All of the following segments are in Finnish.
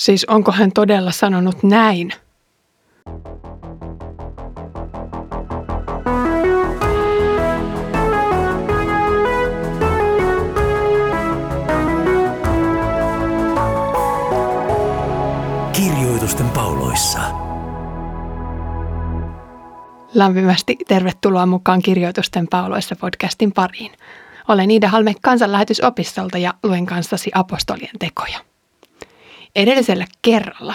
Siis onko hän todella sanonut näin? Kirjoitusten pauloissa. Lämpimästi tervetuloa mukaan Kirjoitusten pauloissa podcastin pariin. Olen Iida Halme kansanlähetysopistolta ja luen kanssasi apostolien tekoja. Edellisellä kerralla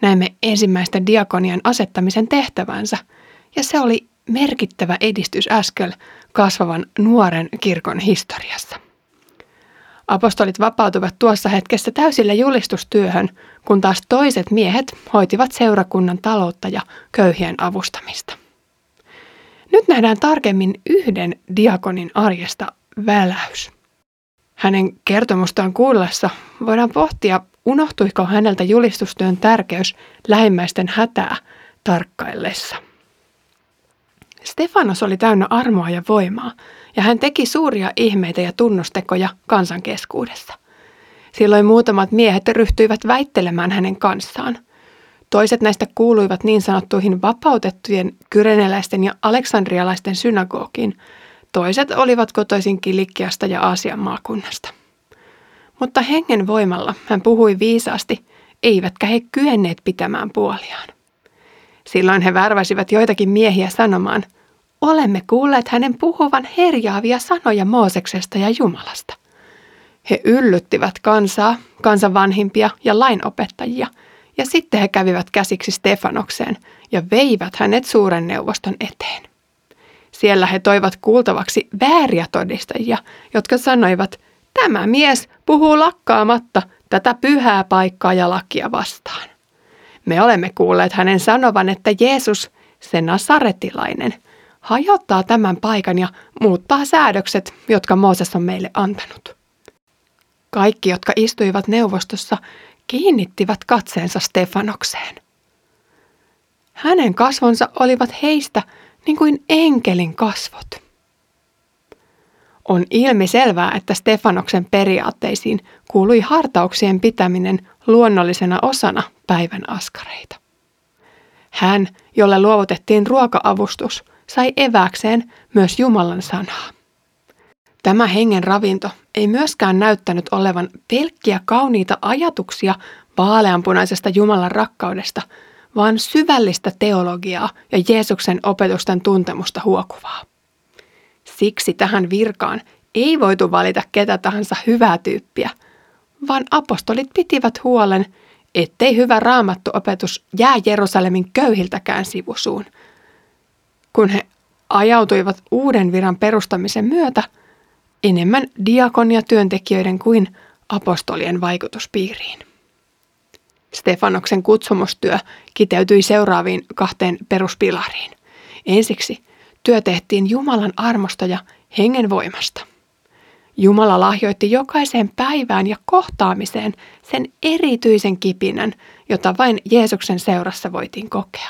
näimme ensimmäistä diakonian asettamisen tehtävänsä, ja se oli merkittävä edistysaskel kasvavan nuoren kirkon historiassa. Apostolit vapautuivat tuossa hetkessä täysillä julistustyöhön, kun taas toiset miehet hoitivat seurakunnan taloutta ja köyhien avustamista. Nyt nähdään tarkemmin yhden diakonin arjesta väläys. Hänen kertomustaan kuullessa voidaan pohtia, unohtuiko häneltä julistustyön tärkeys lähimmäisten hätää tarkkaillessa. Stefanos oli täynnä armoa ja voimaa, ja hän teki suuria ihmeitä ja tunnustekoja kansan keskuudessa. Silloin muutamat miehet ryhtyivät väittelemään hänen kanssaan. Toiset näistä kuuluivat niin sanottuihin vapautettujen kyreneläisten ja aleksandrialaisten synagogiin, toiset olivat kotoisin Kilikiasta ja Aasian maakunnasta. Mutta hengen voimalla hän puhui viisaasti, eivätkä he kyenneet pitämään puoliaan. Silloin he värväsivät joitakin miehiä sanomaan, olemme kuulleet hänen puhuvan herjaavia sanoja Mooseksesta ja Jumalasta. He yllyttivät kansaa, kansan vanhimpia ja lainopettajia, ja sitten he kävivät käsiksi Stefanokseen ja veivät hänet suuren neuvoston eteen. Siellä he toivat kuultavaksi vääriä todistajia, jotka sanoivat, tämä mies puhuu lakkaamatta tätä pyhää paikkaa ja lakia vastaan. Me olemme kuulleet hänen sanovan, että Jeesus, se nasaretilainen, hajottaa tämän paikan ja muuttaa säädökset, jotka Mooses on meille antanut. Kaikki, jotka istuivat neuvostossa, kiinnittivät katseensa Stefanokseen. Hänen kasvonsa olivat heistä niin kuin enkelin kasvot. On ilmi selvää, että Stefanoksen periaatteisiin kuului hartauksien pitäminen luonnollisena osana päivän askareita. Hän, jolle luovutettiin ruokaavustus, sai eväkseen myös Jumalan sanaa. Tämä hengen ravinto ei myöskään näyttänyt olevan pelkkiä kauniita ajatuksia vaaleanpunaisesta Jumalan rakkaudesta, vaan syvällistä teologiaa ja Jeesuksen opetusten tuntemusta huokuvaa. Siksi tähän virkaan ei voitu valita ketä tahansa hyvää tyyppiä, vaan apostolit pitivät huolen, ettei hyvä raamattuopetus jää Jerusalemin köyhiltäkään sivusuun. Kun he ajautuivat uuden viran perustamisen myötä enemmän diakonia työntekijöiden kuin apostolien vaikutuspiiriin. Stefanoksen kutsumustyö kiteytyi seuraaviin kahteen peruspilariin. Ensiksi työ tehtiin Jumalan armosta ja hengen voimasta. Jumala lahjoitti jokaiseen päivään ja kohtaamiseen sen erityisen kipinän, jota vain Jeesuksen seurassa voitiin kokea.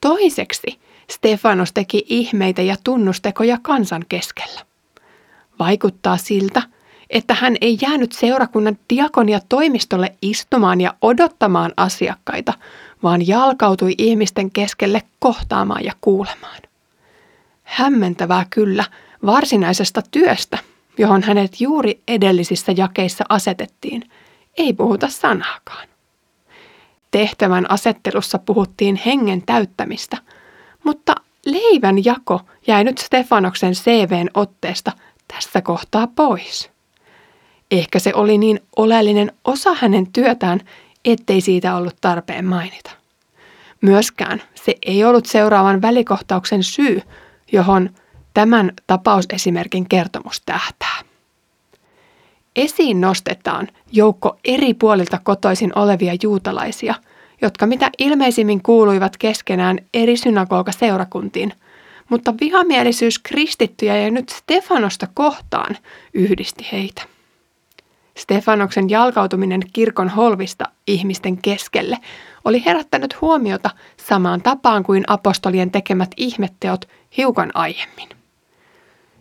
Toiseksi Stefanos teki ihmeitä ja tunnustekoja kansan keskellä. Vaikuttaa siltä, että hän ei jäänyt seurakunnan diakonia toimistolle istumaan ja odottamaan asiakkaita, vaan jalkautui ihmisten keskelle kohtaamaan ja kuulemaan. Hämmentävää kyllä varsinaisesta työstä, johon hänet juuri edellisissä jakeissa asetettiin, ei puhuta sanaakaan. Tehtävän asettelussa puhuttiin hengen täyttämistä, mutta leivän jako jäi nyt Stefanoksen CVn otteesta tässä kohtaa pois. Ehkä se oli niin oleellinen osa hänen työtään, ettei siitä ollut tarpeen mainita. Myöskään se ei ollut seuraavan välikohtauksen syy, johon tämän tapausesimerkin kertomus tähtää. Esiin nostetaan joukko eri puolilta kotoisin olevia juutalaisia, jotka mitä ilmeisimmin kuuluivat keskenään eri synagoga-seurakuntiin, mutta vihamielisyys kristittyjä ja nyt Stefanosta kohtaan yhdisti heitä. Stefanoksen jalkautuminen kirkon holvista ihmisten keskelle oli herättänyt huomiota samaan tapaan kuin apostolien tekemät ihmetteot hiukan aiemmin.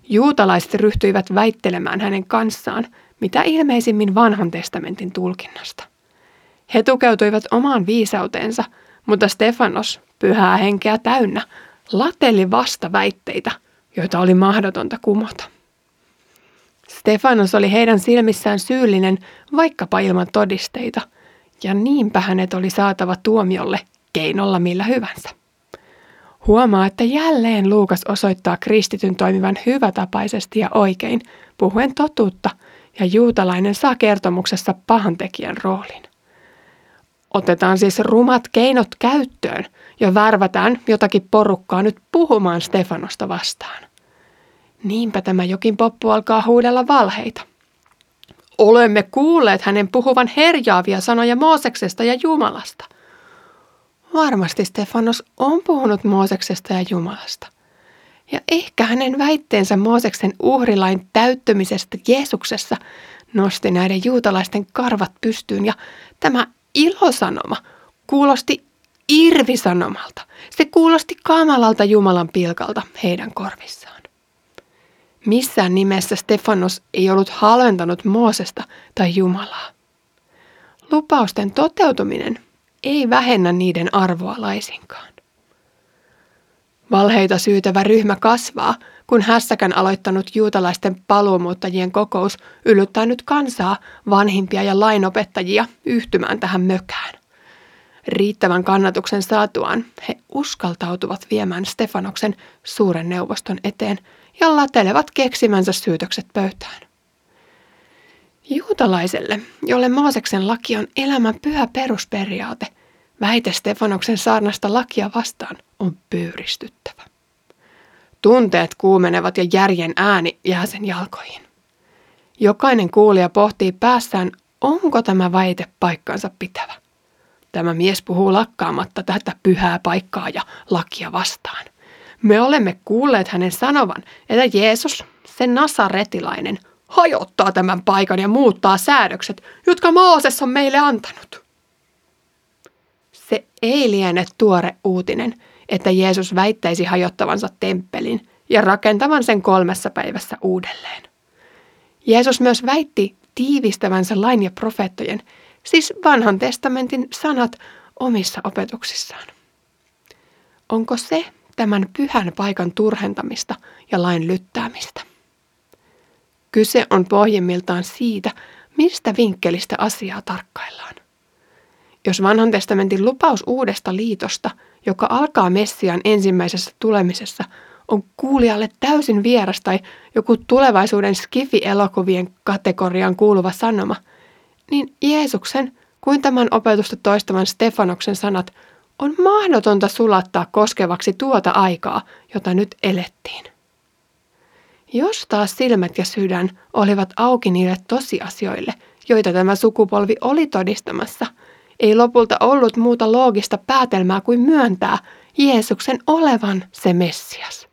Juutalaiset ryhtyivät väittelemään hänen kanssaan, mitä ilmeisimmin vanhan testamentin tulkinnasta. He tukeutuivat omaan viisauteensa, mutta Stefanos, pyhää henkeä täynnä, lateli vasta väitteitä, joita oli mahdotonta kumota. Stefanos oli heidän silmissään syyllinen vaikkapa ilman todisteita, ja niinpä hänet oli saatava tuomiolle keinolla millä hyvänsä. Huomaa, että jälleen Luukas osoittaa kristityn toimivan hyvätapaisesti ja oikein, puhuen totuutta, ja juutalainen saa kertomuksessa pahantekijän roolin. Otetaan siis rumat keinot käyttöön ja värvätään jotakin porukkaa nyt puhumaan Stefanosta vastaan. Niinpä tämä jokin poppu alkaa huudella valheita. Olemme kuulleet hänen puhuvan herjaavia sanoja Mooseksesta ja Jumalasta. Varmasti Stefanos on puhunut Mooseksesta ja Jumalasta. Ja ehkä hänen väitteensä Mooseksen uhrilain täyttymisestä Jeesuksessa nosti näiden juutalaisten karvat pystyyn ja tämä ilosanoma kuulosti irvisanomalta. Se kuulosti kamalalta Jumalan pilkalta heidän korvissaan. Missään nimessä Stefanos ei ollut halventanut Moosesta tai Jumalaa. Lupausten toteutuminen ei vähennä niiden arvoa laisinkaan. Valheita syytävä ryhmä kasvaa, kun hässäkän aloittanut juutalaisten paluumuuttajien kokous yllyttää nyt kansaa, vanhimpia ja lainopettajia yhtymään tähän mökään. Riittävän kannatuksen saatuaan he uskaltautuvat viemään Stefanoksen suuren neuvoston eteen ja latelevat keksimänsä syytökset pöytään. Juutalaiselle, jolle Mooseksen laki on elämän pyhä perusperiaate, väite Stefanoksen saarnasta lakia vastaan on pyyristyttävä. Tunteet kuumenevat ja järjen ääni jää sen jalkoihin. Jokainen kuulija pohtii päässään, onko tämä väite paikkansa pitävä. Tämä mies puhuu lakkaamatta tätä pyhää paikkaa ja lakia vastaan. Me olemme kuulleet hänen sanovan, että Jeesus, se nasaretilainen, hajottaa tämän paikan ja muuttaa säädökset, jotka Mooses on meille antanut. Se ei liene tuore uutinen, että Jeesus väittäisi hajottavansa temppelin ja rakentavan sen kolmessa päivässä uudelleen. Jeesus myös väitti tiivistävänsä lain ja profeettojen, siis vanhan testamentin sanat omissa opetuksissaan. Onko se tämän pyhän paikan turhentamista ja lain lyttäämistä? Kyse on pohjimmiltaan siitä, mistä vinkkelistä asiaa tarkkaillaan. Jos vanhan testamentin lupaus uudesta liitosta, joka alkaa Messian ensimmäisessä tulemisessa, on kuulijalle täysin vieras tai joku tulevaisuuden skifi-elokuvien kategoriaan kuuluva sanoma, niin Jeesuksen kuin tämän opetusta toistavan Stefanoksen sanat on mahdotonta sulattaa koskevaksi tuota aikaa, jota nyt elettiin. Jos taas silmät ja sydän olivat auki niille tosiasioille, joita tämä sukupolvi oli todistamassa, ei lopulta ollut muuta loogista päätelmää kuin myöntää Jeesuksen olevan se Messias.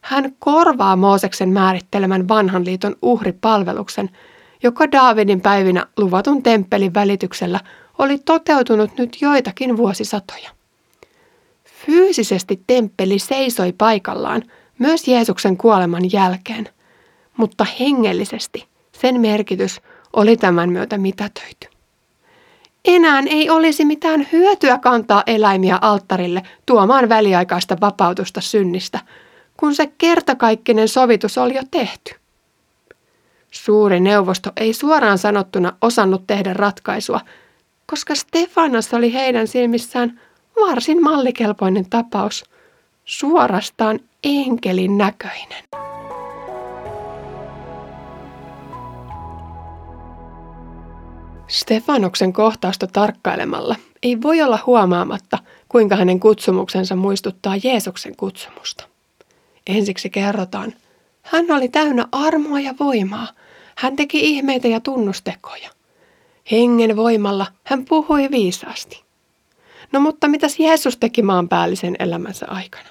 Hän korvaa Mooseksen määrittelemän vanhan liiton uhripalveluksen, joka Daavidin päivinä luvatun temppelin välityksellä oli toteutunut nyt joitakin vuosisatoja. Fyysisesti temppeli seisoi paikallaan myös Jeesuksen kuoleman jälkeen, mutta hengellisesti sen merkitys oli tämän myötä mitätöity. Enää ei olisi mitään hyötyä kantaa eläimiä alttarille tuomaan väliaikaista vapautusta synnistä, kun se kertakaikkinen sovitus oli jo tehty. Suuri neuvosto ei suoraan sanottuna osannut tehdä ratkaisua, koska Stefanas oli heidän silmissään varsin mallikelpoinen tapaus, suorastaan enkelin näköinen. Stefanoksen kohtausta tarkkailemalla ei voi olla huomaamatta, kuinka hänen kutsumuksensa muistuttaa Jeesuksen kutsumusta. Ensiksi kerrotaan, hän oli täynnä armoa ja voimaa. Hän teki ihmeitä ja tunnustekoja. Hengen voimalla hän puhui viisaasti. No mutta mitäs Jeesus teki maanpäällisen elämänsä aikana?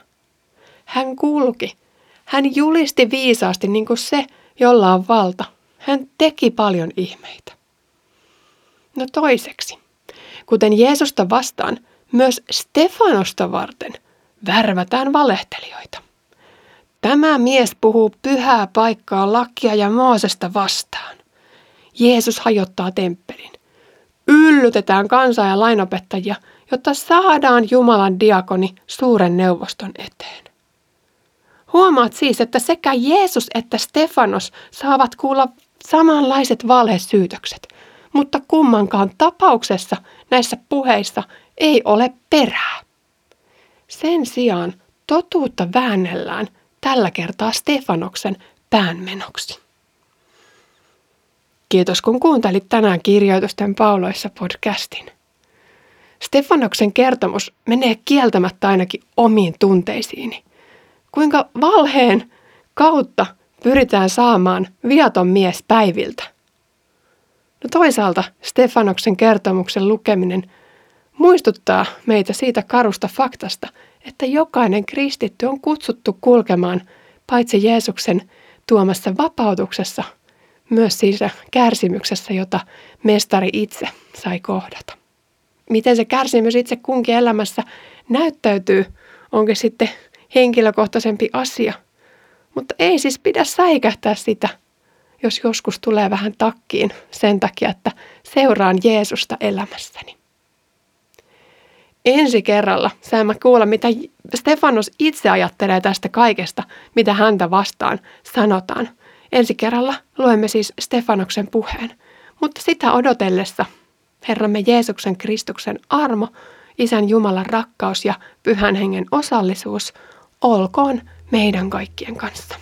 Hän kulki. Hän julisti viisaasti niin kuin se, jolla on valta. Hän teki paljon ihmeitä. No toiseksi, kuten Jeesusta vastaan, myös Stefanosta varten värvätään valehtelijoita. Tämä mies puhuu pyhää paikkaa lakia ja Moosesta vastaan. Jeesus hajottaa temppelin. Yl yllytetään kansaa ja lainopettajia, jotta saadaan Jumalan diakoni suuren neuvoston eteen. Huomaat siis, että sekä Jeesus että Stefanos saavat kuulla samanlaiset valhesyytökset, mutta kummankaan tapauksessa näissä puheissa ei ole perää. Sen sijaan totuutta väännellään tällä kertaa Stefanoksen päänmenoksi. Kiitos kun kuuntelit tänään Kirjoitusten pauloissa podcastin. Stefanoksen kertomus menee kieltämättä ainakin omiin tunteisiini. Kuinka valheen kautta pyritään saamaan viaton mies päiviltä. No toisaalta Stefanoksen kertomuksen lukeminen muistuttaa meitä siitä karusta faktasta, että jokainen kristitty on kutsuttu kulkemaan paitsi Jeesuksen tuomassa vapautuksessa, myös siinä kärsimyksessä, jota mestari itse sai kohdata. Miten se kärsimys itse kunkin elämässä näyttäytyy, onkin sitten henkilökohtaisempi asia. Mutta ei siis pidä säikähtää sitä, jos joskus tulee vähän takkiin sen takia, että seuraan Jeesusta elämässäni. Ensi kerralla saamme kuulla, mitä Stefanos itse ajattelee tästä kaikesta, mitä häntä vastaan sanotaan. Ensi kerralla luemme siis Stefanoksen puheen, mutta sitä odotellessa Herramme Jeesuksen Kristuksen armo, Isän Jumalan rakkaus ja Pyhän Hengen osallisuus olkoon meidän kaikkien kanssa.